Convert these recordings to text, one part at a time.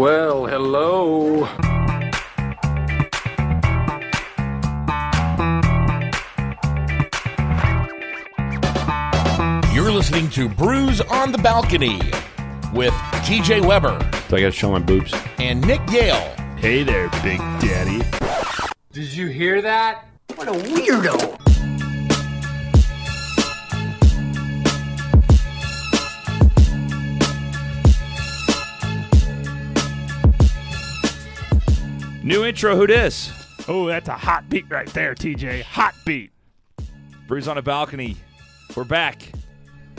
Well, hello. You're listening to Brews on the Balcony with TJ Weber So I gotta show my boobs? and Nick Yale. Hey there, Big Daddy. Did you hear that? What a weirdo. New intro, who dis? Oh, that's a hot beat right there, TJ. Hot beat. Brews on a balcony. We're back.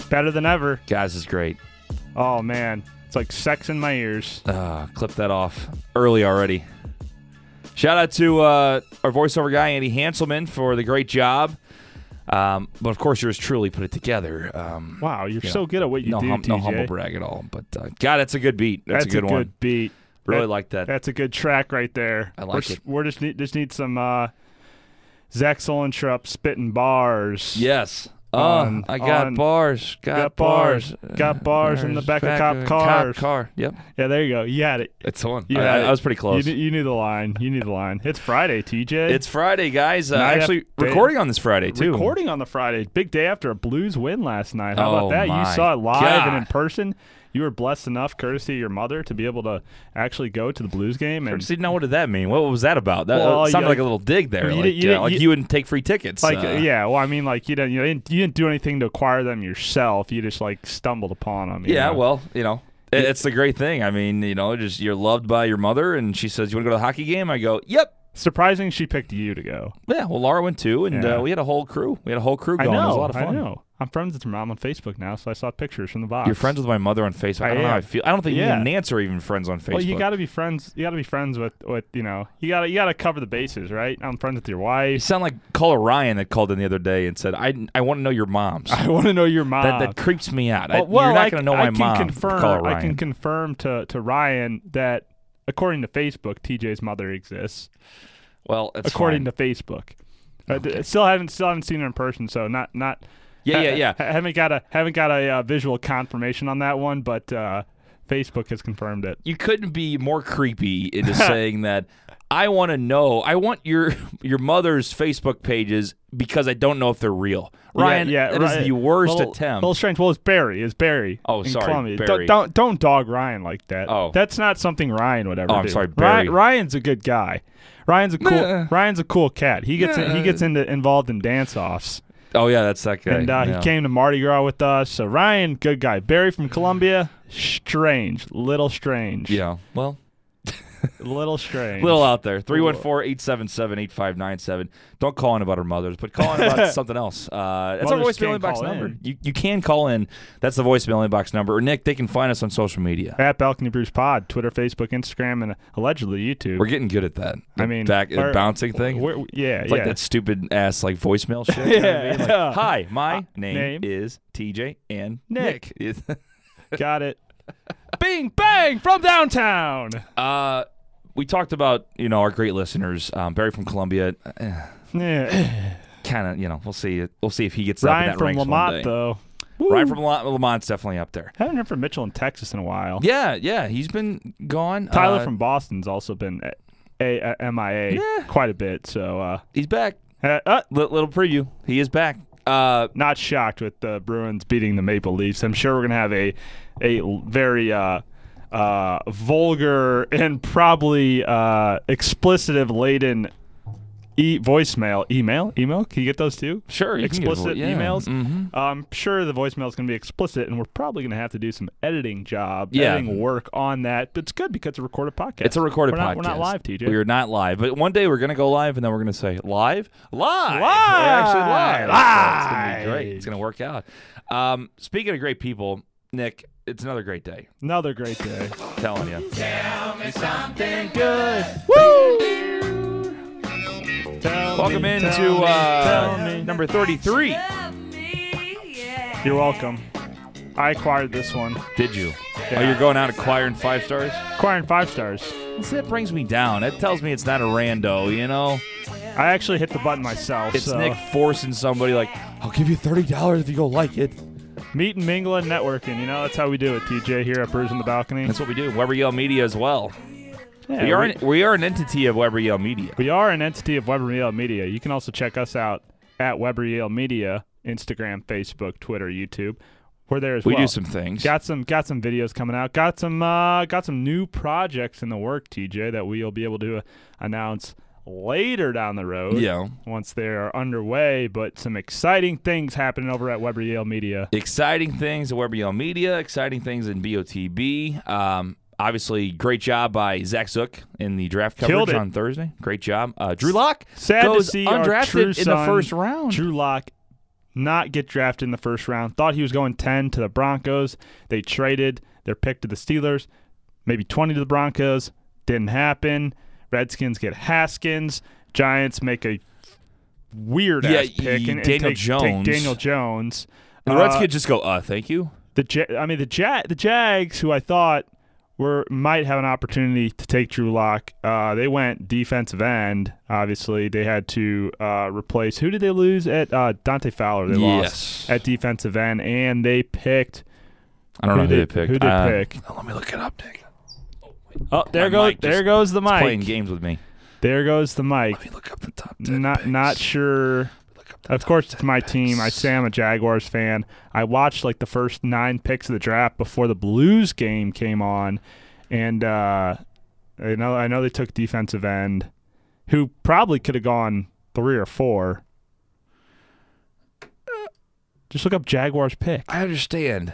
Better than ever. Guys, is great. Oh, man. It's like sex in my ears. Uh, clip that off early already. Shout out to uh, our voiceover guy, Andy Hanselman, for the great job. Um, but of course, yours truly put it together. Um, Wow, you're Yeah. so good at what you no, do, hum- TJ. no humble brag at all. But uh, God, that's a good beat. That's, That's a good one. good beat. Really That- like that. That's a good track right there. I we're, like it. We're just need just need some uh, Zach Solentrup spitting bars. Yes. Oh, On- I got on- bars. Got, got bars. Got bars in the back of cop cars. car. Yep. Yeah, there you go. You had it. It's on. You I, it. I was pretty close. You, knew- you knew the line. You knew the line. It's Friday, TJ. It's Friday, guys. Uh, actually, recording on this Friday too. recording on the Friday. Big day after a Blues win last night. How Oh, about that? You saw it live and in person. You were blessed enough, courtesy of your mother, to be able to actually go to the Blues game. And See, now what did that mean? What was that about? That Well, uh, sounded you- like a little dig there. you like, didn't- you uh, didn't- like you- you wouldn't take free tickets. like, uh, yeah, well, I mean, like you didn't, you didn't, you didn't do anything to acquire them yourself. You just like stumbled upon them. Yeah, know? well, you know, it's the great thing. I mean, you know, just you're loved by your mother, and she says, "You want to go to the hockey game?" I go, "Yep." surprising she picked you to go. Yeah, well, Laura went too, and Yeah. uh, we had a whole crew. We had a whole crew I going. know. it was a lot of fun. I know. I'm friends with her mom on Facebook now, so I saw pictures from the box. You're friends with my mother on Facebook. I, I don't know how I feel. I don't think Yeah. me and Nance are even friends on Facebook. Well, you got to be friends. You got to be friends with, with you know. You got to you got to cover the bases, right? I'm friends with your wife. You sound like caller Ryan that called in the other day and said, "I I want to know your mom's." I want to know your mom. that that creeps me out. I, Well, well, you're not going to know I my can mom. Confirm. I can confirm to, to Ryan that according to Facebook, TJ's mother exists. well, it's according fine. to Facebook, Uh, still haven't still haven't seen her in person, so not not. Yeah, yeah, yeah. ha- haven't got a haven't got a uh, visual confirmation on that one, but uh, Facebook has confirmed it. you couldn't be more creepy into saying that I want to know. I want your your mother's Facebook pages because I don't know if they're real. Ryan, yeah, yeah, that is right. the worst little, attempt. Little strange. Well, it's Barry. It's Barry. Oh, sorry, Columbia. Don't- Barry. Don't, don't dog Ryan like that. Oh. that's not something Ryan would ever Oh, I'm do. sorry, Ryan, Barry. Ryan's a good guy. Ryan's a cool. Nah. Ryan's a cool cat. He gets in, he gets into involved in dance offs, oh yeah, that's that guy. and uh, yeah. he came to Mardi Gras with us. So Ryan, good guy. Barry from Columbia, strange, little strange. Yeah, well, little strange. a little out there. 314-877-8597. Don't call in about our mothers, but call in about something else. Uh, that's our voicemail inbox number. in. You you can call in. That's the voicemail inbox number. Or Nick, they can find us on social media. at Balcony Brews Pod, Twitter, Facebook, Instagram, and allegedly YouTube. We're getting good at that. I mean, back the our- bouncing thing. We're- yeah, It's yeah. like that stupid ass like voicemail shit. you know I mean? Like, Yeah. Hi, my Uh, name, name is TJ and Nick. Nick. Got it. Bing bang from downtown. uh, we talked about you know our great listeners. Um, Barry from Columbia. Yeah. Kind of you know we'll see. We'll see if he gets up in Ryan that from Lamont, though. Ryan from Lamont, Lamont's definitely up there. Haven't heard from Mitchell in Texas in a while. Yeah, yeah, he's been gone. Tyler Uh, from Boston's also been a, a, a MIA Yeah. quite a bit. So, uh, he's back. uh, uh, Li- little preview. He is back. Uh, not shocked with the Bruins beating the Maple Leafs. I'm sure we're gonna have a a very uh, uh, vulgar and probably uh, explicitive laden e- voicemail email email. Can you get those too? sure, you can give explicit it- yeah. emails. Mhm. I'm sure the voicemail is going to be explicit, and we're probably going to have to do some editing job, Yeah. editing work on that. But it's good because it's a recorded podcast. It's a recorded we're podcast. Not, we're not live, TJ. We are not live, but one day we're gonna go live, and then we're gonna say live, live, Live! We're actually live. So it's gonna be great. It's gonna work out. Um, speaking of great people, Nick, it's another great day. Another great day. telling you. Tell me Something good. Woo! Tell Welcome me, into me, uh, me. number thirty-three. You're welcome. I acquired this one. Did you? Oh, you're going out acquiring five stars. Acquiring five stars. See, that brings me down. That tells me it's not a rando. You know, I actually hit the button myself. it's so. Nick forcing somebody like, "I'll give you thirty dollars if you go like it." Meet and mingle and networking. You know, that's how we do it, TJ, here at Brews on the Balcony. That's what we do. Weber Yale Media as well. Yeah, we are an, we are an entity of Weber Yale Media. We are an entity of Weber Yale Media. You can also check us out at Weber Yale Media, Instagram, Facebook, Twitter, YouTube. We're there as We well. We do some things. Got some got some videos coming out. Got some uh, got some new projects in the work, TJ, that we'll be able to uh, announce later down the road. Yeah. Once they are underway, but some exciting things happening over at Weber Yale Media. exciting things at Weber Yale Media, exciting things in BOTB. Um, obviously, great job by Zach Zook in the draft coverage on Thursday. Great job. Uh, Drew Lock Sad goes to see undrafted in the first round. Drew Lock not get drafted in the first round. Thought he was going 10 to the Broncos. They traded their pick to the Steelers, maybe 20 to the Broncos. Didn't happen. Redskins get Haskins. Giants make a weird ass pick and, and Daniel take, Jones. take Daniel Jones. And the Uh, Redskins just go, uh, thank you. the Ja- I mean the ja- the Jags, who I thought were might have an opportunity to take Drew Lock, uh, they went defensive end. Obviously, they had to uh, replace who did they lose at uh, Dante Fowler? They Yes. lost at defensive end, and they picked. I don't know who who they- they picked. who did Uh, pick? Let me look it up, Nick. Oh, there My goes there goes the mic. playing games with me. There goes the mic. Let me look up the top 10 Not picks. not sure. Look up the Of course, it's 10 my team. I say I'm a Jaguars fan. I watched like the first nine picks of the draft before the Blues game came on, and uh, I know I know they took defensive end, who probably could have gone three or four. Just look up Jaguars pick. I understand.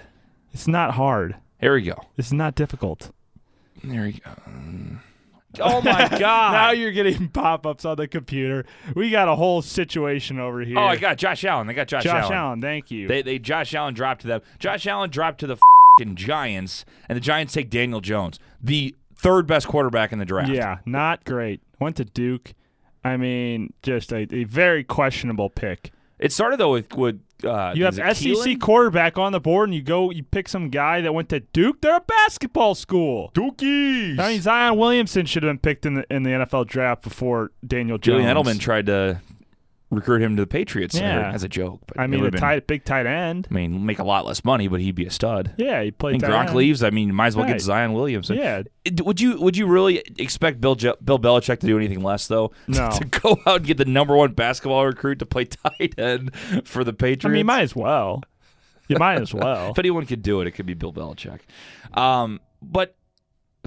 It's not hard. Here we go. This is not difficult. There we go. Oh my god! now you're getting pop-ups on the computer. We got a whole situation over here. oh, I got Josh Allen. They got Josh, Josh Allen. Allen. Thank you. They, they Josh Allen dropped to them. Josh Allen dropped to the fing Giants, and the Giants take Daniel Jones, the third best quarterback in the draft. Yeah, not great. Went to Duke. I mean, just a, a very questionable pick. It started though with with uh, You have is it SEC Keelan? quarterback on the board, and you go, you pick some guy that went to Duke. They're a basketball school. Dookies. I mean, Zion Williamson should have been picked in the in the NFL draft before Daniel Jones. Julian Edelman tried to recruit him to the Patriots Yeah. as a joke. But I mean, a been- tight, big tight end. I mean, make a lot less money, but he'd be a stud. Yeah, he played. And tight Gronk end. leaves. I mean, you might as well Right. get Zion Williamson. Yeah, Would you would you really expect Bill Je- Bill Belichick to do anything less though? No. to go out and get the number one basketball recruit to play tight end for the Patriots. I mean, you might as well. You might as well. if anyone could do it, it could be Bill Belichick. Um, but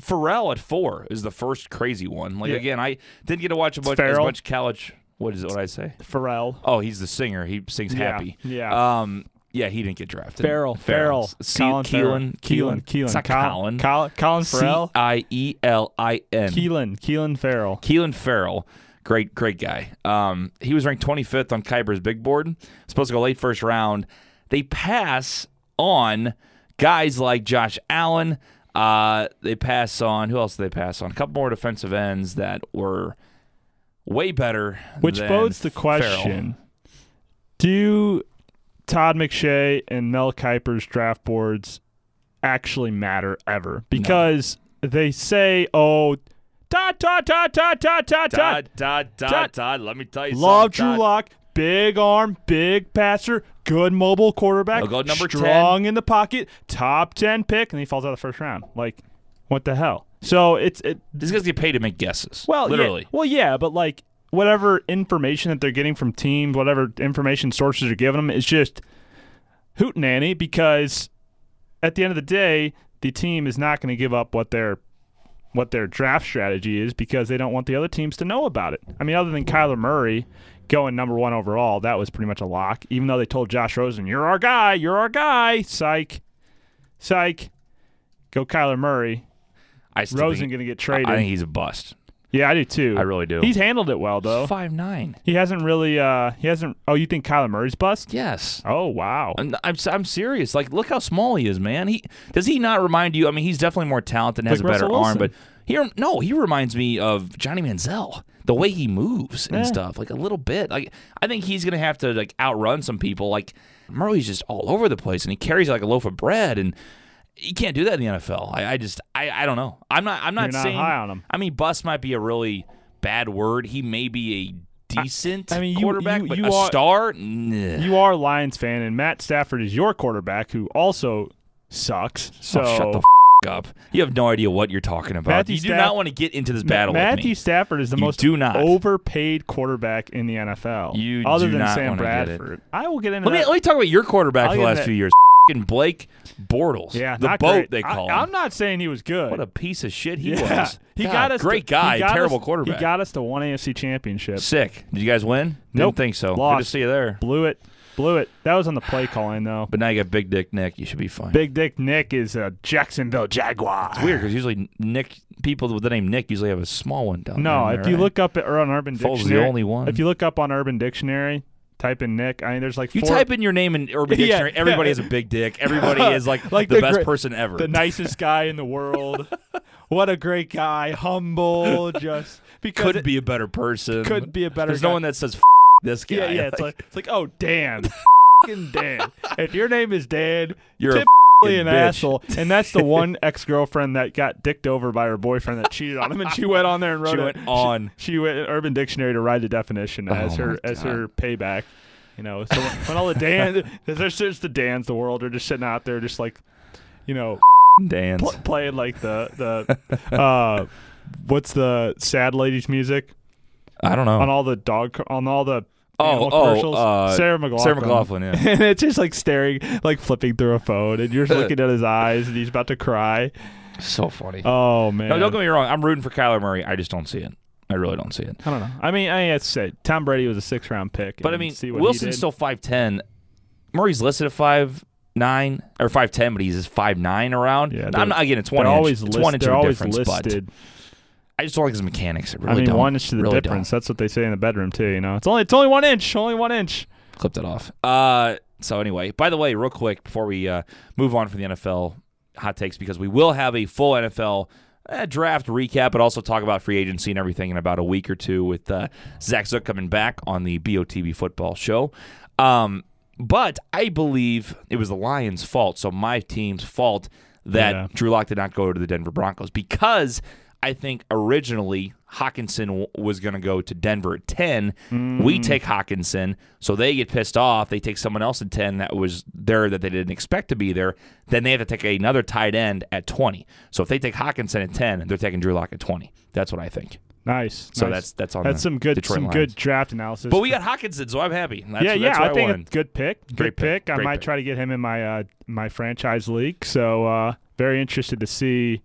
Pharrell at four is the first crazy one. Like Yeah. again, I didn't get to watch a bunch, as much college. What is it? What I say? Pharrell. Oh, he's the singer. He sings Yeah, happy. yeah. Um. Yeah, he didn't get drafted. Farrell. Farrell. C- Colin Keelan. Keelan. Keelan. It's not Colin. Colin. Colin, Farrell. I E L I N. Keelan. Keelan Farrell. Keelan Farrell, great, great guy. Um, he was ranked 25th on Kiper's big board. Supposed to go late first round. They pass on guys like Josh Allen. Uh, they pass on who else? Did they pass on a couple more defensive ends that were way better. Which bodes the Farrell. question: Do Todd McShay and Mel Kiper's draft boards actually matter ever? Because they say, "Oh, Todd, Todd, Todd, Todd, Todd, Todd, Todd, Todd, Todd, Todd, Todd. Todd. Let me tell you love something. Drew Lock, big arm, big passer, good mobile quarterback, go number 10. strong in the pocket, top ten pick, and he falls out of the first round. Like, what the hell? So it's it, These guys get paid to make guesses. well, yeah- literally. well, yeah, but like whatever information that they're getting from teams, whatever information sources are giving them, is just hootenanny because at the end of the day, the team is not going to give up what their what their draft strategy is because they don't want the other teams to know about it. I mean, other than Kyler Murray going number one overall, that was pretty much a lock. Even though they told Josh Rosen, "You're our guy, you're our guy," psych, psych, go Kyler Murray. I still Rosen think, going to get traded. I think he's a bust. yeah, I do too. I really do. He's handled it well though. five nine. He hasn't really. uh He hasn't. Oh, you think Kyler Murray's bust? Yes. Oh wow. I'm, I'm I'm serious. Like, look how small he is, man. He does he not remind you? I mean, he's definitely more talented and has Like a better Russell arm, but Wilson. he no, he reminds me of Johnny Manziel. The way he moves and Yeah. stuff, like a little bit. Like, I think he's gonna have to like outrun some people. Like Murray's just all over the place, and he carries like a loaf of bread, and you can't do that in the NFL. I, I just, I, I don't know. I'm not, I'm not not saying. high on him. I mean, bust might be a really bad word. He may be a decent I mean, you- quarterback, you- but you a are- star. Nah. You are a Lions fan, and Matt Stafford is your quarterback, who also sucks. Oh, so oh, shut the f- up. You have no idea what you're talking about. Matthew you do Staff- not want to get into this battle with Matthew. Stafford is the You most do not. overpaid quarterback in the NFL. You other do than not Sam wanna get it. Bradford. I will get into Let me let me talk about your quarterback I'll for the last few years. Fing Blake Bortles. yeah, the boat great. they call him. I, am not saying he was good. what a piece of shit he yeah. was. He God, got us great to, guy, terrible us- quarterback. He got us to one AFC championship. Sick. Did you guys win? Nope. Didn't think so. Good to see you there. Blew it. Blew it. That was on the play calling though. But now you got Big Dick Nick. You should be fine. Big Dick Nick is a Jacksonville Jaguar. It's weird because usually Nick people with the name Nick usually have a small one down No, there. if you look up at, or on Urban Foles is Dictionary, the only one. If you look up on Urban Dictionary, type in Nick. I mean, there's like You four, type in your name in Urban Yeah, everybody yeah. has a big dick. Everybody is like, Like the, the best great- person ever. the nicest guy in the world. what a great guy, humble, just because couldn't be a better person. couldn't be a better. There's guy. no one that says F- this guy. Yeah, yeah. It's like it's like oh Dan, Dan. If your name is Dan, you're a typically f***ing an bitch. asshole, and that's the one ex girlfriend that got dicked over by her boyfriend that cheated on him, and she went on there and wrote She it. went on. She, went in Urban Dictionary to write the definition as Oh her my as her payback. You know, so when all the Dan, there's just the Dans the world are just sitting out there, just like, you know, Dan's. pl- playing like the the uh, what's the sad ladies music I don't know. on all the dog on all the Oh, oh, uh, Sarah McLachlan. Sarah McLachlan, yeah. and it's just like staring, like flipping through a phone, and you're just looking at his eyes, and he's about to cry. so funny. Oh man! no, don't get me wrong. I'm rooting for Kyler Murray. I just don't see it. I really don't see it. I don't know. I mean, I have to say, Tom Brady was a six round pick. But I mean, Wilson's still five ten. Murray's listed at five nine or five ten, but he's five nine around. Yeah, I'm they're- not, again, it's They're one inch. always it's list- one inch they're always difference, listed. but I just don't like his mechanics. I really I mean, don't. one inch to the really difference. Don't. That's what they say in the bedroom too. You know, it's only it's only one inch. Only one inch. Clipped it off. Uh, so anyway, by the way, real quick before we uh, move on from the NFL hot takes, because we will have a full NFL uh, draft recap, but also talk about free agency and everything in about a week or two with uh, Zach Zook coming back on the BOTB football show. Um, but I believe it was the Lions' fault, so my team's fault that Yeah. Drew Lock did not go to the Denver Broncos because I think originally Hockenson w- was going to go to Denver at 10. We Mm. take Hockenson, so they get pissed off. They take someone else at 10 that was there that they didn't expect to be there. Then they have to take another tight end at 20. So if they take Hockenson at 10, they're taking Drew Lock at 20. That's what I think. Nice. So nice. that's that's on that's some good Detroit some Lions. good draft analysis. But we got Hockenson, so I'm happy. That's, yeah, yeah. why I think it's good pick. Good Great pick. I Great might pick. try to get him in my uh, my franchise league. So uh, very interested to see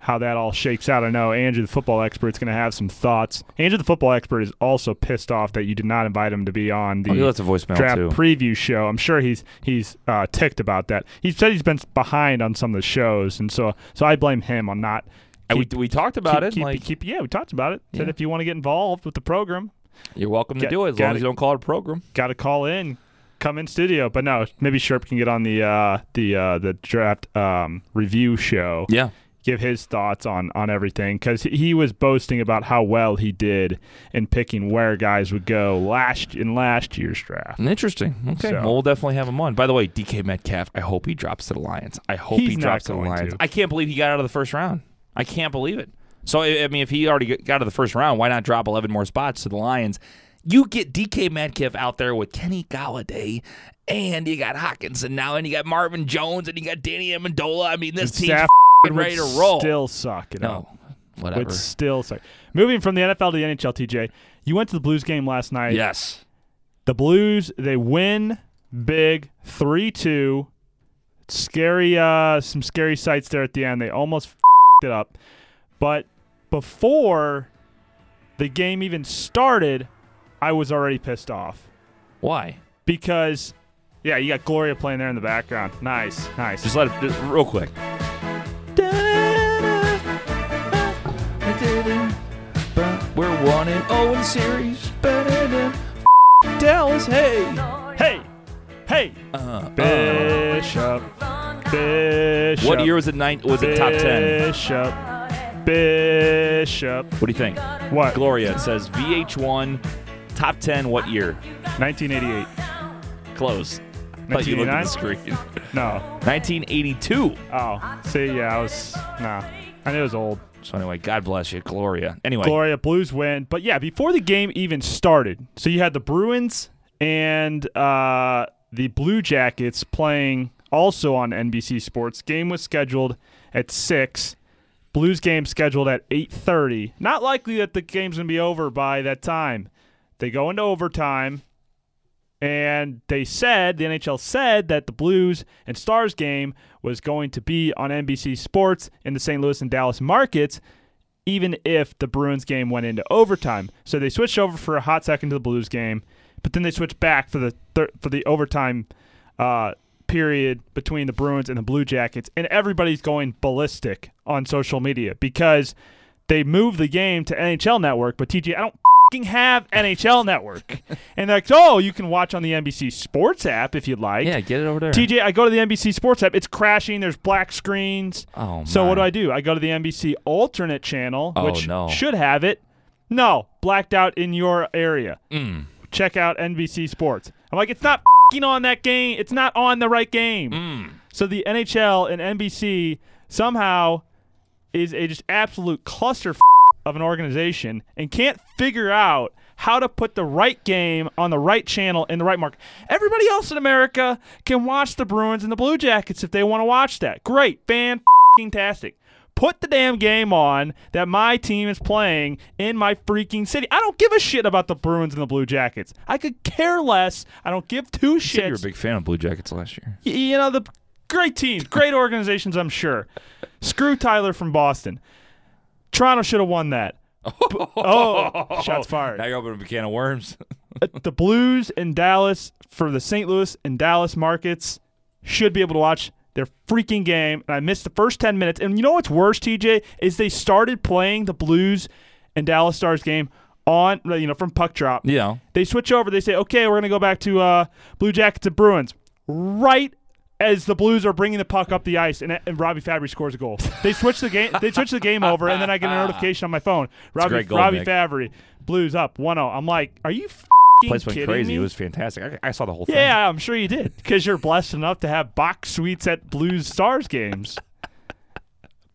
how that all shakes out. I know Andrew, the football expert, is going to have some thoughts. Andrew, the football expert, is also pissed off that you did not invite him to be on the Oh, he left a voicemail draft too. preview show. I'm sure he's he's uh, ticked about that. He said he's been behind on some of the shows, and so so I blame him on not. And we, we talked about keep, it. Keep, like, keep, yeah, we talked about it. Said Yeah. if you want to get involved with the program, you're welcome to do it as got long as you don't call it a program. got to call in, come in studio. But no, maybe Sherp can get on the uh, the uh, the draft um, review show. Yeah. Give his thoughts on on everything because he was boasting about how well he did in picking where guys would go last in last year's draft. Interesting. Okay. So- Well, we'll definitely have him on. By the way, DK Metcalf, I hope he drops to the Lions. I hope He's he drops to the Lions. to. I can't believe he got out of the first round. I can't believe it. So, I mean, if he already got out of the first round, why not drop 11 more spots to the Lions? You get DK Metcalf out there with Kenny Golladay, and you got Hockenson now, and you got Marvin Jones, and you got Danny Amendola. I mean, this team team's Stafford f***ing ready to roll. Still suck. You know? no, whatever. Would still suck. Moving from the NFL to the NHL, TJ, you went to the Blues game last night. yes. The Blues, they win big 3 2. Scary, uh, some scary sights there at the end. They almost f***ed it up. But before the game even started, I was already pissed off. Why? Because, yeah, you got Gloria playing there in the background. Nice, nice. Just let it just real quick. We're one and zero in series. Dallas, hey. hey, hey, Uh, uh. Bishop, Bishop. What year was it? Nine? Was it top ten? Bishop, Bishop. What do you think? What? Gloria. It says VH1 top ten. What year? 1988. Close. Thought you looked at the screen. No. 1982. Oh, see, yeah, I was no. I knew it was old. So anyway, God bless you, Gloria. Anyway, Gloria Blues win. But yeah, before the game even started, so you had the Bruins and uh, the Blue Jackets playing also on NBC Sports. Game was scheduled at six. Blues game scheduled at eight thirty. Not likely that the game's gonna be over by that time. They go into overtime, and they said the NHL said that the Blues and Stars game was going to be on NBC Sports in the St. Louis and Dallas markets even if the Bruins game went into overtime. So they switched over for a hot second to the Blues game, but then they switched back for the thir- for the overtime uh, period between the Bruins and the Blue Jackets, and everybody's going ballistic on social media because they moved the game to NHL Network, but TJ, I don't have NHL Network, and they're like, oh, you can watch on the NBC Sports app if you'd like. yeah, get it over there. TJ, I go to the NBC Sports app. It's crashing. There's black screens. Oh, So what do. I do? I go to the NBC alternate channel, Oh, which no. should have it. No, blacked out in your area. Mm. Check out NBC Sports. I'm like, it's not on that game. It's not on the right game. Mm. So the NHL and NBC somehow is a just absolute cluster of an organization and can't figure out how to put the right game on the right channel in the right market. Everybody else in America can watch the Bruins and the Blue Jackets if they want to watch that. Great, fantastic. Put the damn game on that my team is playing in my freaking city. I don't give a shit about the Bruins and the Blue Jackets. I could care less. I don't give two You said you were a big fan of Blue Jackets last year. You know the great teams, great organizations. I'm sure. Screw Tyler from Boston. Toronto should have won that. Oh, shots fired. Now you're opening a can of worms. the Blues and Dallas for the St. Louis and Dallas markets should be able to watch their freaking game. And I missed the first 10 minutes. And you know what's worse, TJ, is they started playing the Blues and Dallas Stars game on, you know, from puck drop. know, They switch over. They say, okay, we're going to go back to uh, Blue Jackets and Bruins. Right as the Blues are bringing the puck up the ice, and, and Robby Fabbri scores a goal. They switch the game. They switch the game over, and then I get a notification on my phone. Robbie, goal, Robbie Nick. Fabbri, Blues up 1-0. I'm like, are you place went crazy. me? It was fantastic. I, I saw the whole thing. yeah, I'm sure you did because you're blessed enough to have box suites at Blues Stars games.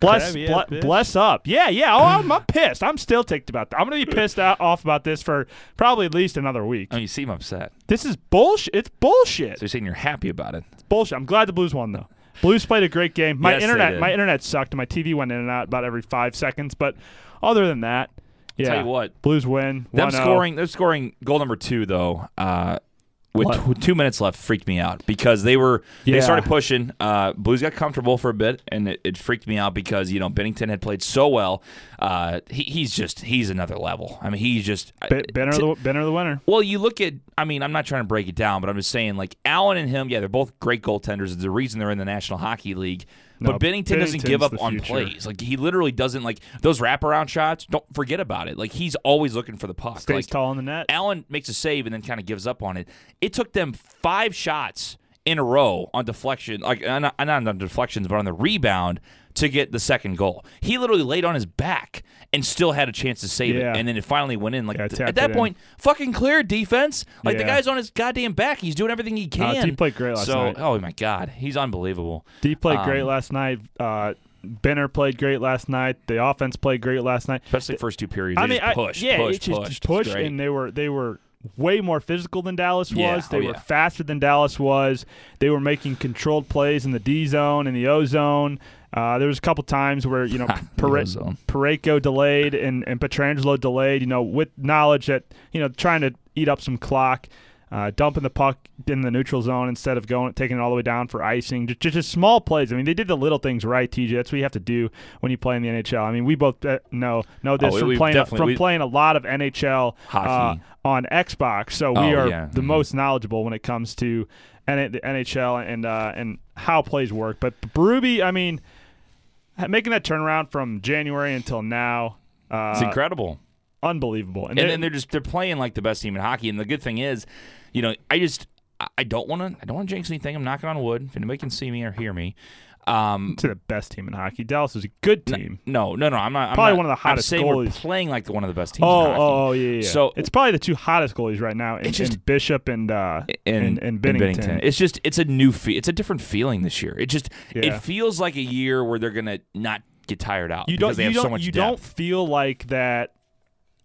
Bless, ble- bless up. Yeah, yeah. Oh, I'm, I'm pissed. I'm still ticked about that. I'm gonna be pissed out, off about this for probably at least another week. Oh, you seem upset. This is bullshit. It's bullshit. So you're saying you're happy about it. It's bullshit. I'm glad the Blues won though. Blues played a great game. My Yes, internet, my internet sucked. My TV went in and out about every five seconds. But other than that, yeah. Tell you what, Blues win. them 1-0. scoring, them scoring goal number two though. Uh, with two minutes left, freaked me out because they were Yeah. they started pushing. Uh, Blues got comfortable for a bit, and it, it freaked me out because you know Binnington had played so well. Uh, he, he's just he's another level. I mean, he's just Be- Binner, to- the, Binner the winner. Well, you look at, I mean, I'm not trying to break it down, but I'm just saying, like, Allen and him, yeah, they're both great goaltenders. It's the reason they're in the National Hockey League. No, but Binnington doesn't give up on plays. Like, he literally doesn't, like, those wraparound shots, don't forget about it. Like, he's always looking for the puck. Stays like, tall in the net. Allen makes a save and then kind of gives up on it. It took them five shots in a row on deflection, like uh, not, not on deflections, but on the rebound to get the second goal. He literally laid on his back and still had a chance to save Yeah. it, and then it finally went in. Like Yeah, th- at that it in. point, fucking clear defense. Like the guy's on his goddamn back. He's doing everything he Uh, can. he played great last so, night. oh my god, he's unbelievable. D played Um, great last night. Uh, Binner played great last night. The offense played great last night. Especially first two periods. I They mean, just I- push, yeah, push, it's just, push, just It's push, and they were they were way more physical than Dallas was. Yeah, They oh, were yeah. faster than Dallas was. They were making controlled plays in the D zone and the O zone. Uh, there was a couple times where you know Pare-. Parayko delayed and and Pietrangelo delayed. You know, with knowledge that you know trying to eat up some clock. Uh, dumping the puck in the neutral zone instead of going taking it all the way down for icing. Just, just, just small plays. I mean, they did the little things right, TJ. That's what you have to do when you play in the NHL. I mean, we both uh, know know this Oh, from playing definitely- from we- playing a lot of NHL Hockey. uh, on Xbox. So we Oh, are yeah. the Mhm. most knowledgeable when it comes to N- the NHL and uh, and how plays work. But Berube, I mean, making that turnaround from January until now. Uh, it's incredible. unbelievable. and then they're just they're playing like the best team in hockey. And the good thing is, you know, I just I- don't want to I don't want to jinx anything. I'm knocking on wood. If anybody can see me or hear me, um, to the best team in hockey. Dallas is a good team. no, no, no. I'm not. I'm Probably not- one of the hottest I'm saying we're goalies. playing like one of the best teams. Oh, in hockey. oh, yeah, yeah. So- it's probably the two hottest goalies right now, in, It's just- in Bishop and uh, and, and, and Binnington. It's just it's a new it's a different feeling this year. It just Yeah. it feels like a year where they're gonna not get tired out you because don't they you have don't so much you depth. don't feel like that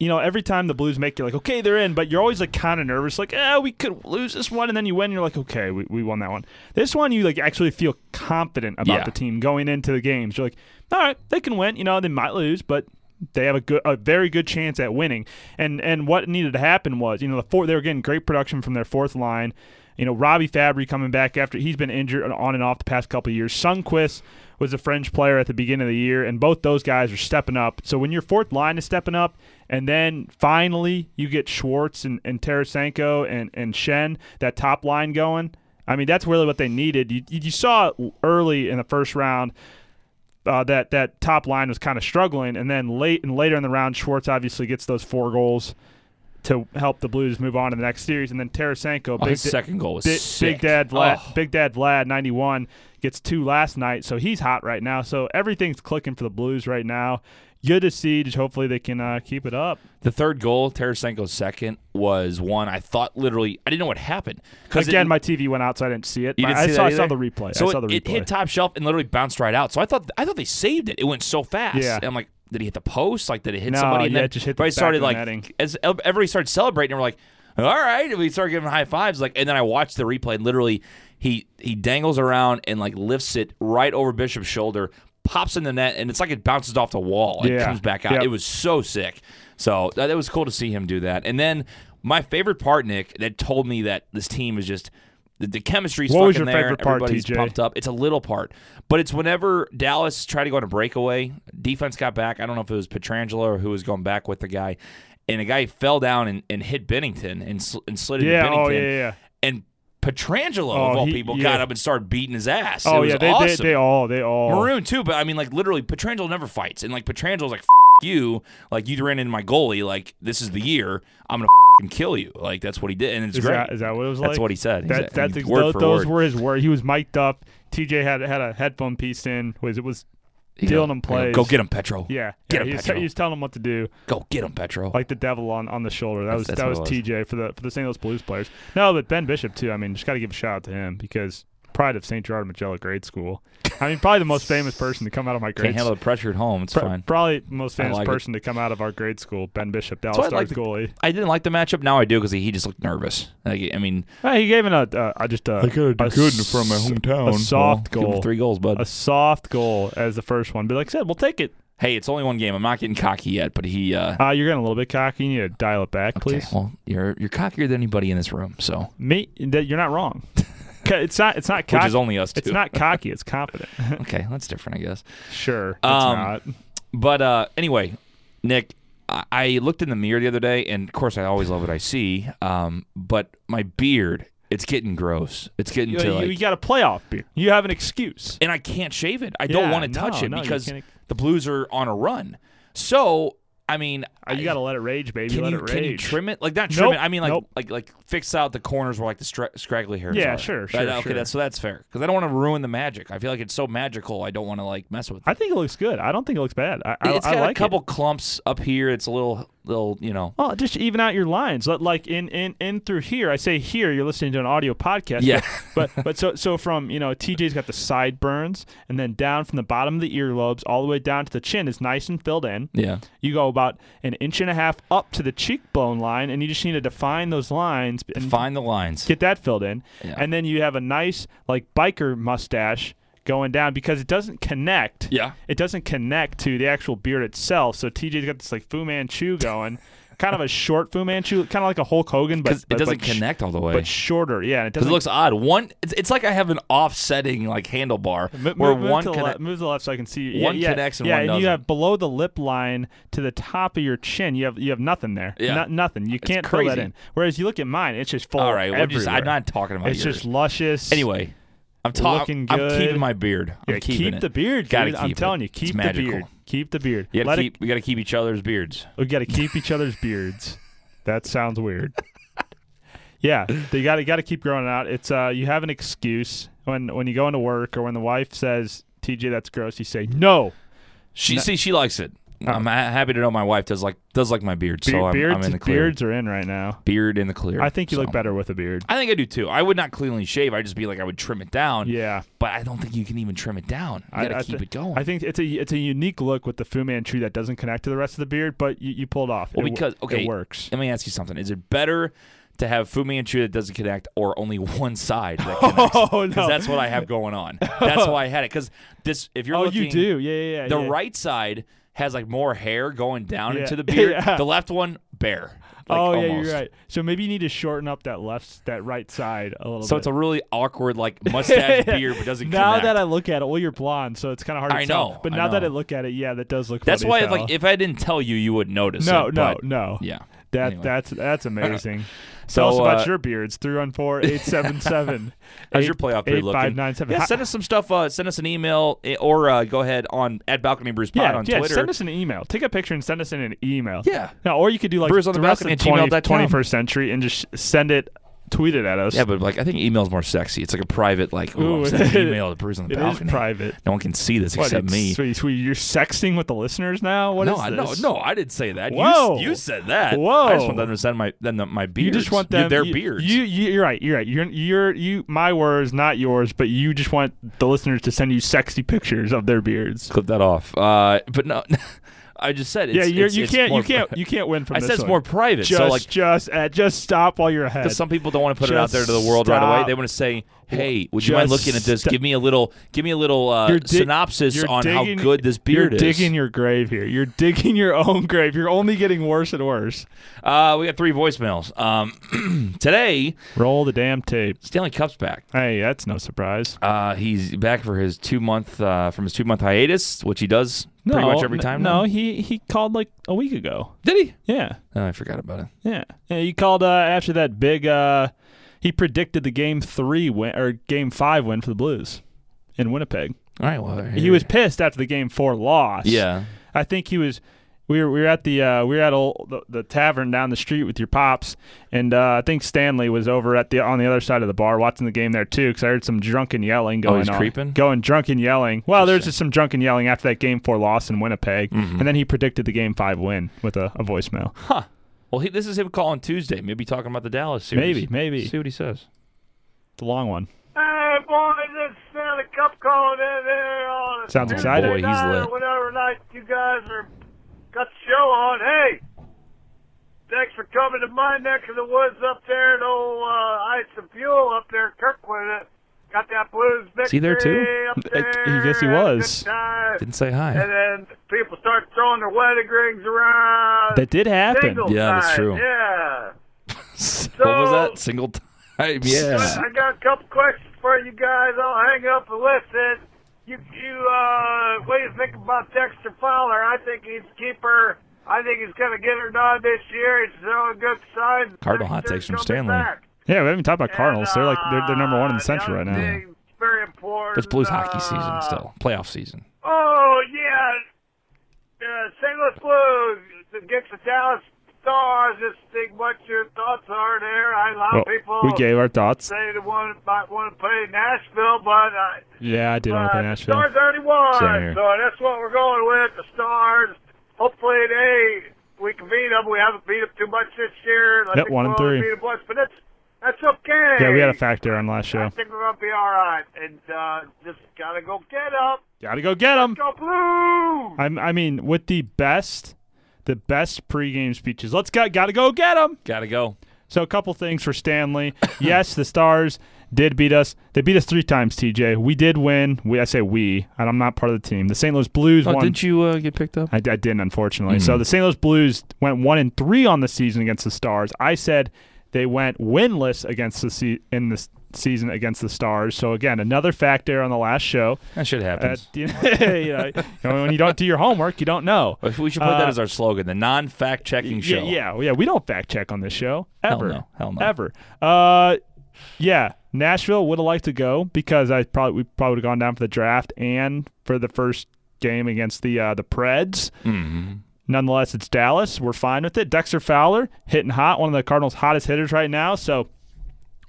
you know every time the blues make it like okay they're in but you're always like kind of nervous like eh, we could lose this one and then you win you're like okay we, we won that one this one you like actually feel confident about Yeah. the team going into the games you're like all right they can win you know they might lose but they have a good a very good chance at winning and and what needed to happen was you know the four they were getting great production from their fourth line you know, Robby Fabbri coming back after he's been injured on and off the past couple of years. Sundqvist was a French player at the beginning of the year, and both those guys are stepping up. So when your fourth line is stepping up, and then finally you get Schwartz and, and Tarasenko and, and Schenn, that top line going, I mean, that's really what they needed. You, you saw early in the first round uh, that that top line was kind of struggling, and then late and later in the round, Schwartz obviously gets those four goals to help the Blues move on to the next series, and then Tarasenko, Oh, big, his da- second goal was big, big Dad Vlad, Oh. Big Dad Vlad, ninety one gets two last night, so he's hot right now. So everything's clicking for the Blues right now. Good to see. Just hopefully they can uh, keep it up. The third goal, Tarasenko's second, was one I thought literally I didn't know what happened because Again, my TV went out, so I didn't see it. You didn't I see saw, that I saw the replay. So I saw it, the it hit top shelf and literally bounced right out. So I thought I thought they saved it. It went so fast. Yeah. And I'm like, did he hit the post? Like, did it hit No, somebody? And yeah, then it just hit the started like netting. as everybody started celebrating. And we're like, all right. And we started giving high fives. Like, and then I watched the replay. And literally, he he dangles around and like lifts it right over Bishop's shoulder, pops in the net, and it's like it bounces off the wall and Yeah. comes back out. Yep. It was so sick. So that, that was cool to see him do that. And then my favorite part, Nick, that told me that this team is just the, the chemistry's What was fucking your there. favorite part, Everybody's TJ? pumped up. It's a little part, but it's whenever Dallas tried to go on a breakaway, defense got back. I don't know if it was Pietrangelo or who was going back with the guy, and the guy fell down and, and hit Binnington and, sl- and slid into Yeah, oh, Binnington. oh, yeah, yeah, yeah. And Pietrangelo Oh, of all he- people yeah. got up and started beating his ass. it Oh was yeah, they, awesome. they they all they all Maroon too, but I mean, like literally, Pietrangelo never fights, and like Pietrangelo's like, F- you, like you ran into my goalie, like this is the year I'm gonna f- kill you, like that's what he did, and it's Is great. that, is that what it was like? That's what he said. That, that's ex- word those, those were his words. He was mic'd up. TJ had had a headphone piece in. Was it was He dealing him he go, plays. Go get him, Petro. yeah. Get yeah him, he, was, Petro. he was telling him what to do, Go get him, Petro. like the devil on, on the shoulder. That That's- was that's that was, it TJ for the for the St. Louis Blues players. No, but Ben Bishop too. I mean, just got to give a shout out to him because pride of St. Gerard Majella grade school. I mean, probably the most famous person to come out of my grade. Can't handle the pressure at home. It's Pro- fine. Probably most famous like it. person to come out of our grade school, Ben Bishop, Dallas I Stars like the- goalie. I didn't like the matchup. Now I do because he, he just looked nervous. Like, I mean, Uh, he gave it a uh, uh, just a, a s- A soft give him goal. three goals, bud. a soft goal as the first one. But like I said, we'll take it. hey, it's only one game. I'm not getting cocky yet, but he. Uh, Uh, you're getting a little bit cocky. You need to dial it back, okay, please. well, you're you're cockier than anybody in this room, so Me, that you're not wrong. It's not. It's not which cocky. is only us two. it's not cocky. It's confident. okay. That's different, I guess. sure. It's Um, not. But uh, anyway, Nick, I, I looked in the mirror the other day, and of course, I always love what I see. Um, but my beard, it's getting gross. It's getting You, to you, like, you got a playoff beer. You have an excuse. and I can't shave it. I don't want to touch no, it no, because the Blues are on a run. So, I mean, Uh, you got to let it rage, baby. Can let you it can you trim it like not trim Nope, it? I mean like nope. like like fix out the corners where like the stra- scraggly hairs. Yeah, are. sure, sure, okay, sure. that's so that's fair because I don't want to ruin the magic. I feel like it's so magical. I don't want to like mess with. it. I think it looks good. I don't think it looks bad. I, I, it's I got like a couple clumps up here. It's a little little you know. Well, just even out your lines. Like in, in in through here. I say here. You're listening to an audio podcast. Yeah. but but so so from you know TJ's got the sideburns and then down from the bottom of the earlobes all the way down to the chin is nice and filled in. Yeah. You go about an inch and a half up to the cheekbone line, and you just need to define those lines and Find the lines. get that filled in. Yeah. And then you have a nice like biker mustache going down because it doesn't connect. Yeah. It doesn't connect to the actual beard itself. So TJ's got this like Fu Manchu going, kind of a short Fu Manchu, kind of like a Hulk Hogan, but it doesn't but sh- connect all the way. but shorter. Yeah, it doesn't it looks odd. One, it's, it's like I have an offsetting like handlebar Mo- where move, move one to the connect- left, move to the left so I can see. Yeah, One yeah, connects and yeah, one and you doesn't. have below the lip line to the top of your chin. You have you have nothing there. Yeah. No- nothing. You can't fill that in. Whereas you look at mine, it's just full. All right. Well, just, I'm not talking about It's yours. just luscious. Anyway, I'm talking. Looking I'm good. keeping my beard. I'm yeah, keep it. the beard. Gotta dude. I'm it. telling you, keep the beard. Keep the beard. You gotta keep, it. we got to keep each other's beards. We got to keep each other's beards. That sounds weird. yeah, they got to got to keep growing it out. It's uh, you have an excuse when when you go into work or when the wife says, "TJ, that's gross." You say, "No." She No. see she likes it. I'm oh. ha- happy to know my wife does like does like my beard, Be- so I'm, beards, I'm in the clear. beards are in right now. Beard in the clear. I think you so. look better with a beard. I think I do too. I would not cleanly shave. I'd just be like I would trim it down. Yeah. But I don't think you can even trim it down. You gotta I, I keep thi- it going. I think it's a it's a unique look with the Fu Manchu that doesn't connect to the rest of the beard, but you, you pulled off. Well, It because okay, it works. Let me ask you something. Is it better to have Fu Manchu that doesn't connect, or only one side that connects? Oh, Because no. that's what I have going on. That's why I had it. Because this, if you're Oh, looking, you do? Yeah, yeah, yeah. the yeah. right side has like more hair going down Yeah. into the beard. Yeah. The left one bare. Like, oh yeah, almost. you're right. So maybe you need to shorten up that left, that right side a little bit. So bit. it's a really awkward like mustache beard, but doesn't now connect. that I look at it, well, you're blonde, so it's kind of hard to I tell. know, But I now that I look at it, yeah, that does look. That's funny why, like, if I didn't tell you, you would notice. no, it, no, but- no. Yeah. That Anyway. that's that's amazing. So, Tell us about uh, your beards. Three one four eight seven seven. How's your playoff beard eight looking? five nine seven. Yeah, send us some stuff. Uh, send us an email eh, or uh, go ahead on at Balcony Brews Pod Yeah, on yeah. Twitter. Send us an email. Take a picture and send us in an email. Yeah. No, or you could do like Brews on the the rest of the 20, 21st century and just send it, tweet it at us. Yeah, but like I think email's more sexy. It's like a private like ooh, Ooh, I'm sending an email to Brews on the it is balcony. private. No one can see this What, except it's- me. So you- so you're sexting with the listeners now? What no, is I, this? no, no, I didn't say that. You Whoa. You, said that. Whoa. I just want them to send my then the, my beards. You just want them. their you, beards. You, you, you're right. You're right. You're, you're, you. My words, not yours. But you just want the listeners to send you sexy pictures of their beards. clip that off. Uh, but no, I just said it's, yeah, you're, it's- you it's can't. You can't. pri- You can't win from I said it's one. more private. Just, so like, just, uh, just stop while you're ahead. because some people don't want to put it out there to the world right away. They want to say, "Hey, would you mind looking at this? Give me a little, give me a little uh, You're dig- synopsis you're on how good this beard you're is." digging your grave here. You're digging your own grave. You're only getting worse and worse. Uh, we got three voicemails. Um, today, Roll the damn tape. Stanley Cup's back. Hey, that's no surprise. Uh, he's back for his two month uh, from his two month hiatus, which he does no, pretty much every time. No, now. he he called like a week ago. did he? Yeah, Oh, I forgot about it. yeah. yeah he called uh, after that big. He predicted the game three win or game five win for the Blues in Winnipeg. All right. Well, He was pissed after the game four loss. Yeah. I think he was. We were we were at the uh, we were at old, the, the tavern down the street with your pops, and uh, I think Stanley was over at the on the other side of the bar watching the game there too. Because I heard some drunken yelling going Oh, he's on, creeping? going drunken yelling. Well, there's just some drunken yelling after that game four loss in Winnipeg, Mm-hmm. and then he predicted the game five win with a, a voicemail. Huh. Well, he, this is him calling Tuesday. Maybe talking about the Dallas series. Maybe, maybe. See what he says. It's a long one. Hey, boys, it's Stanley Cup calling in there on a Sounds Tuesday excited. Boy, he's night or lit. Whatever night you guys are got the show on. Hey, thanks for coming to my neck of the woods up there at old uh, Ice and Fuel up there, at Kirkwood. Got that blues victory Is he there too? up I- there. I guess he had a good was. Didn't say hi. And then people start throwing their wedding rings around. That did happen. Singles Yeah, that's true. Yeah. what was that? Single time? Yeah. I got a couple questions for you guys. I'll hang up and listen. You, you, uh, what do you think about Dexter Fowler? I think he's a keeper. I think he's going to get her done this year. He's showing good signs. Cardinal hot takes from Stanley. back. Yeah, we haven't talked about Cardinals. They're like they're, they're number one in the Uh, Central right now. Very important. It's Blues hockey season uh, still. Playoff season. Oh yeah, uh, St. Louis Blues against the Dallas Stars. Just think what your thoughts are there. I allow Well, people we gave our thoughts. say they want might want to play Nashville, but uh, Yeah, I did want to play uh, the Nashville. Stars already won, Same here. so that's what we're going with. The Stars. Hopefully, they we can beat them. We haven't beat them too much this year. I Yep, one and three. Beat them once, but that's that's okay. Yeah, we had a factor on last show. I think we're gonna be all right, and uh, just gotta go get up. Gotta go get them. Go Blues! I'm, I mean, with the best, the best pregame speeches. Let's go. Gotta go get them. Gotta go. So a couple things for Stanley. yes, the Stars did beat us. They beat us three times. TJ, we did win. We, I say we, and I'm not part of the team. The St. Louis Blues Oh, won. didn't you uh, get picked up? I, I didn't, unfortunately. So the St. Louis Blues went one and three on the season against the Stars. I said they went winless against the se- in the season against the Stars. So again, another factor on the last show. That shit Uh, you know, you know, when you don't do your homework, you don't know. we should put that uh, as our slogan: the non-fact checking show. Yeah, yeah, yeah. We don't fact check on this show Hell ever. no. Hell no. Ever. Uh, yeah. Nashville would have liked to go because I probably we probably would have gone down for the draft and for the first game against the uh, the Preds. hmm Nonetheless, it's Dallas. We're fine with it. Dexter Fowler hitting hot, one of the Cardinals' hottest hitters right now. So,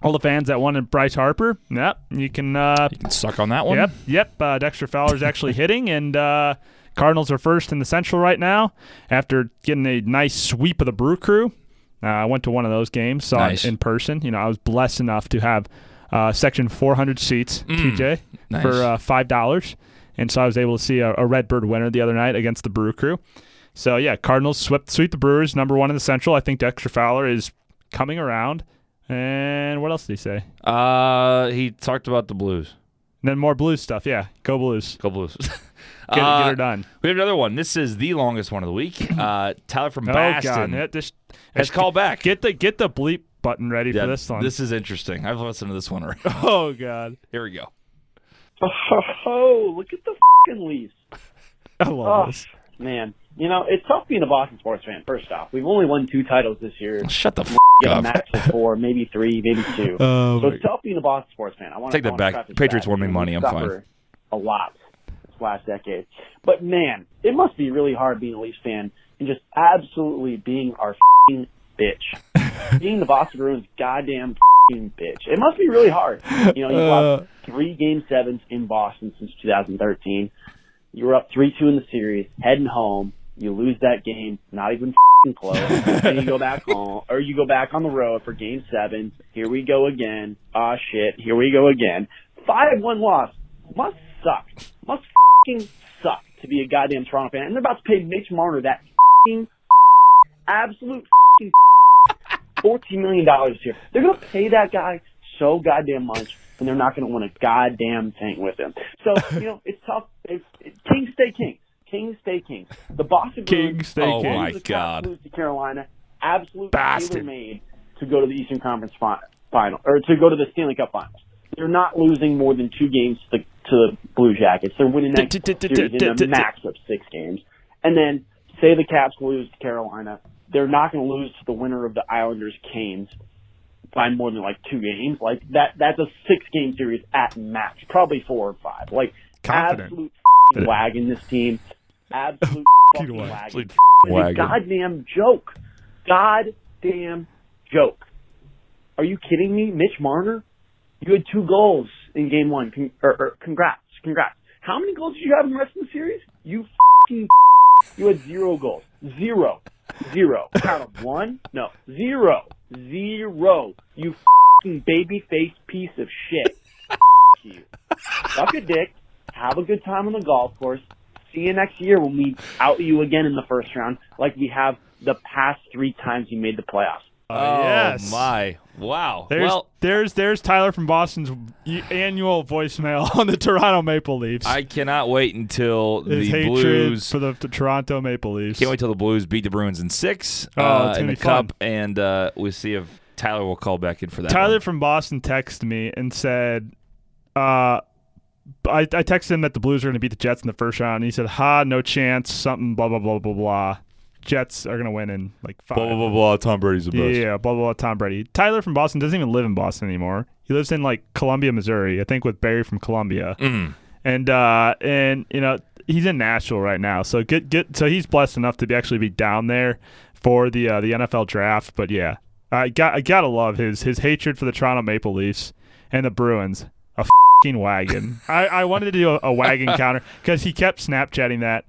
all the fans that wanted Bryce Harper, yep, you can. Uh, You can suck on that one. yep, yep. Uh, Dexter Fowler's actually hitting, and uh, Cardinals are first in the Central right now after getting a nice sweep of the Brew Crew. Uh, I went to one of those games, saw Nice. it in person. You know, I was blessed enough to have uh, section 400 seats, TJ, Mm. nice. for uh, five dollars, and so I was able to see a, a Redbird winner the other night against the Brew Crew. So yeah, Cardinals swept sweep the Brewers, number one in the Central. I think Dexter Fowler is coming around. And what else did he say? Uh, he talked about the Blues. And then more Blues stuff. Yeah, go Blues. Go Blues. Get, Uh, get her done. We have another one. This is the longest one of the week. Uh, Tyler from Oh Boston God, that just has called back. Get the get the bleep button ready Yeah, for this one. This is interesting. I've listened to this one already. oh God, Here we go. Oh, look at the fucking Leafs. I love Oh, this. Man. You know, it's tough being a Boston sports fan, first off. We've only won two titles this year. Shut the f- Get a up. max of four, maybe three, maybe two. Oh, so it's tough being a Boston sports fan. I want to Take that back. Patriots won me money. I'm fine. A lot this last decade. But man, it must be really hard being a Leafs fan and just absolutely being our fing bitch. being the Boston Bruins goddamn fing bitch. It must be really hard. You know, you've Uh. lost three game sevens in Boston since 2013. You were up 3-2 in the series, heading home. You lose that game, not even fing close. and you go back home, or you go back on the road for game seven. Here we go again. Ah, shit. Here we go again. 5-1 loss. Must suck. Must fucking suck to be a goddamn Toronto fan. And they're about to pay Mitch Marner that fucking absolute fucking fourteen million dollars here. They're gonna pay that guy so goddamn much, and they're not gonna win a goddamn thing with him. So you know it's tough. Kings stay kings. Kings stay kings. The Boston Bruins stay Oh king. my God. lose to Carolina. Absolute Bastard. made to go to the Eastern Conference fi- final or to go to the Stanley Cup Finals. They're not losing more than two games to the, to the Blue Jackets. They're winning that series in a max of six games. And then say the Caps lose to Carolina, they're not going to lose to the winner of the Islanders Canes by more than like two games. Like that, that's a six game series at max, probably four or five. Like Confident. absolute wagon. This team, absolute fucking wagon. wagon. Absolute It's a wagon. goddamn joke. Goddamn joke. Are you kidding me, Mitch Marner? You had two goals in game one. Con- or, or, congrats, congrats. How many goals did you have in the rest of the series? You fucking. You had zero goals. Zero. Zero. Count them. One? No. Zero. Zero. You fucking baby face piece of shit. you. Suck a dick. Have a good time on the golf course. See you next year when we out you again in the first round, like we have the past three times you made the playoffs. Oh yes. my! Wow. There's well, there's there's Tyler from Boston's annual voicemail on the Toronto Maple Leafs. I cannot wait until His the Blues. for the, the Toronto Maple Leafs. Can't wait till the Blues beat the Bruins in six Oh, uh, in the be fun. Cup, and uh, we'll see if Tyler will call back in for that. Tyler one. from Boston texted me and said, uh, I, I texted him that the Blues are going to beat the Jets in the first round. And he said, ha, no chance, something, blah, blah, blah, blah, blah. Jets are going to win in like five. blah blah blah blah. Tom Brady's the best. Yeah, blah, blah, blah, Tom Brady. Tyler from Boston doesn't even live in Boston anymore. He lives in like Columbia, Missouri, I think with Barry from Columbia. Mm. And, uh, and, you know, he's in Nashville right now. So get, get, so he's blessed enough to be actually be down there for the, uh, the NFL draft. But yeah, I got, I gotta love his, his hatred for the Toronto Maple Leafs and the Bruins. A fucking wagon. I, I wanted to do a, a wagon counter because he kept Snapchatting that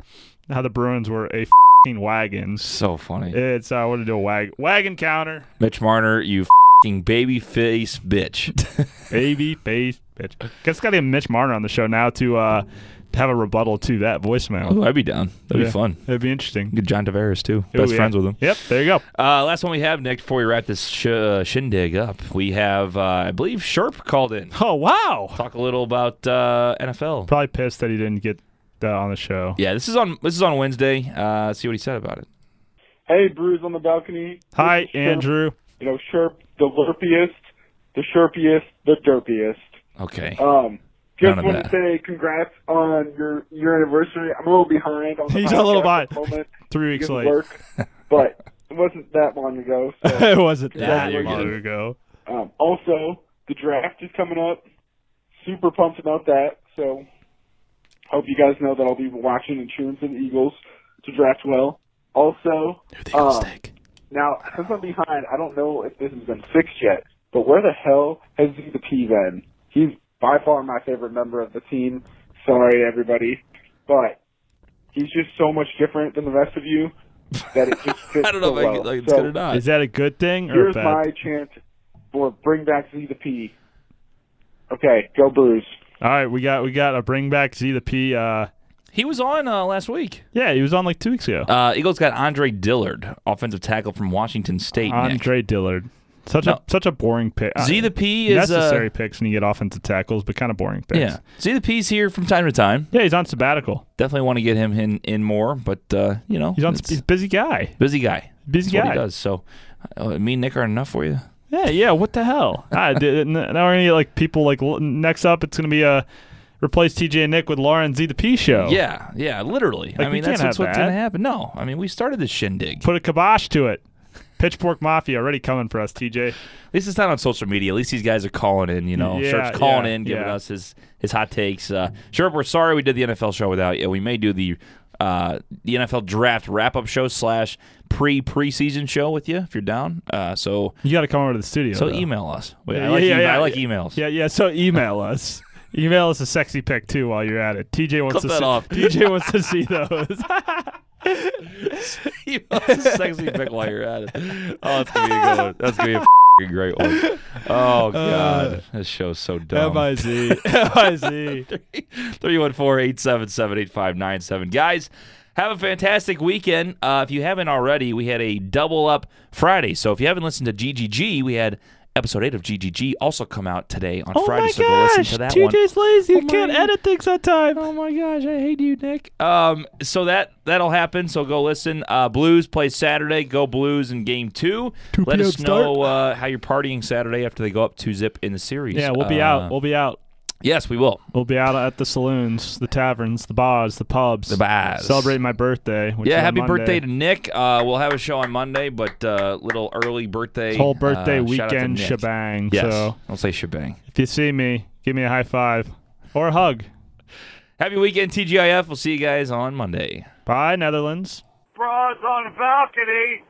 how the Bruins were a fucking wagon. So funny. It's I want to do a wag wagon counter. Mitch Marner, you fing baby face bitch. Baby face bitch. Guess got to get Mitch Marner on the show now to uh to have a rebuttal to that voicemail. oh, I'd be down. That'd Yeah. be fun. That'd be interesting. Good John Tavares too. Oh, Best yeah. friends with him. Yep, there you go. Uh, last one we have, Nick, before we wrap this sh- uh, shindig up, we have, uh, I believe, Sherp called in. Oh wow. Talk a little about uh, NFL. Probably pissed that he didn't get on the show. Yeah, this is on this is on Wednesday. Uh, see what he said about it. Hey, Brews on the balcony. Hi, Sherp. Andrew. You know, Sherp, the lurpiest, the sherpiest, the derpiest. Okay. Um, None just want to say congrats on your your anniversary. I'm a little behind on the He's a little behind. Three weeks late. work, but it wasn't that long ago. So, it wasn't that long ago. um, also, the draft is coming up. Super pumped about that. So, hope you guys know that I'll be watching and cheering for the Eagles to draft well. Also, um, Now, since I'm behind, I don't know if this has been fixed yet, but where the hell has he the P been? He's by far my favorite member of the team. Sorry, everybody. But he's just so much different than the rest of you that it just fits I don't know so if I, well. like, it's so good or not. Is that a good thing or here's bad? my chant for bring back Z the P. Okay, go Bruce. All right, we got we got a bring back Z the P. Uh, he was on uh, last week. yeah, he was on like two weeks ago. Uh, Eagles got Andre Dillard, offensive tackle from Washington State. Nick. Andre Dillard. Such No. a such a boring pick. Uh, Z the P is necessary uh, picks when you get offensive tackles, but kind of boring picks. yeah. Z the P's here from time to time. Yeah, he's on sabbatical. Definitely want to get him in, in more, but uh, you know He's on. He's busy guy. busy guy. Busy That's what guy. he does. So, uh, me and Nick are enough for you. Yeah, yeah. What the hell? ah, d- n- now we're gonna get like people like next up. It's gonna be a replace TJ and Nick with Lauren Z the P show. Yeah, yeah, literally. Like, I mean, that's what's, what's going to happen. No, I mean, we started this shindig. Put a kibosh to it. Pitchfork Mafia already coming for us, TJ. At least it's not on social media. At least these guys are calling in. You know, Yeah, Sherp's calling yeah, in, giving yeah. us his his hot takes. Uh, Sharp, we're sorry we did the NFL show without you. We may do the uh, the NFL draft wrap up show slash pre preseason show with you if you're down. Uh, so You got to come over to the studio. so though. email us. Wait, Yeah, I like, yeah, email- yeah, I like emails. Yeah, yeah. So email us. Email us a sexy pic too while you're at it. TJ wants Clip to that see. off. TJ wants to see those. a sexy pic while you're at it. Oh, that's gonna be a good one. That's gonna be a f***ing great one. Oh god, this show's so dumb. M I Z. M I Z. 314-877-8597. Guys, have a fantastic weekend. Uh, if you haven't already, we had a double up Friday. So if you haven't listened to GGG, we had episode 8 of GGG also come out today on Oh Friday. my so go listen to that one. TJ's lazy. Oh You my- can't edit things on time. Oh my gosh, I hate you, Nick. Um, so that that'll happen. So go listen. Uh, Blues play Saturday. Go Blues in game two. 2 Let us know uh, how you're partying Saturday after they go up two zip in the series. Yeah, we'll be Uh, out. We'll be out. Yes, we will. We'll be out at the saloons, the taverns, the bars, the pubs. The bars. Celebrating my birthday. Which Yeah, is happy birthday to Nick. Uh, we'll have a show on Monday, but uh, little early birthday. This whole birthday uh, shout out to weekend shebang. Yes, So don't say shebang. if you see me, give me a high five or a hug. Happy weekend, TGIF. We'll see you guys on Monday. Bye, Netherlands. Bras on balcony.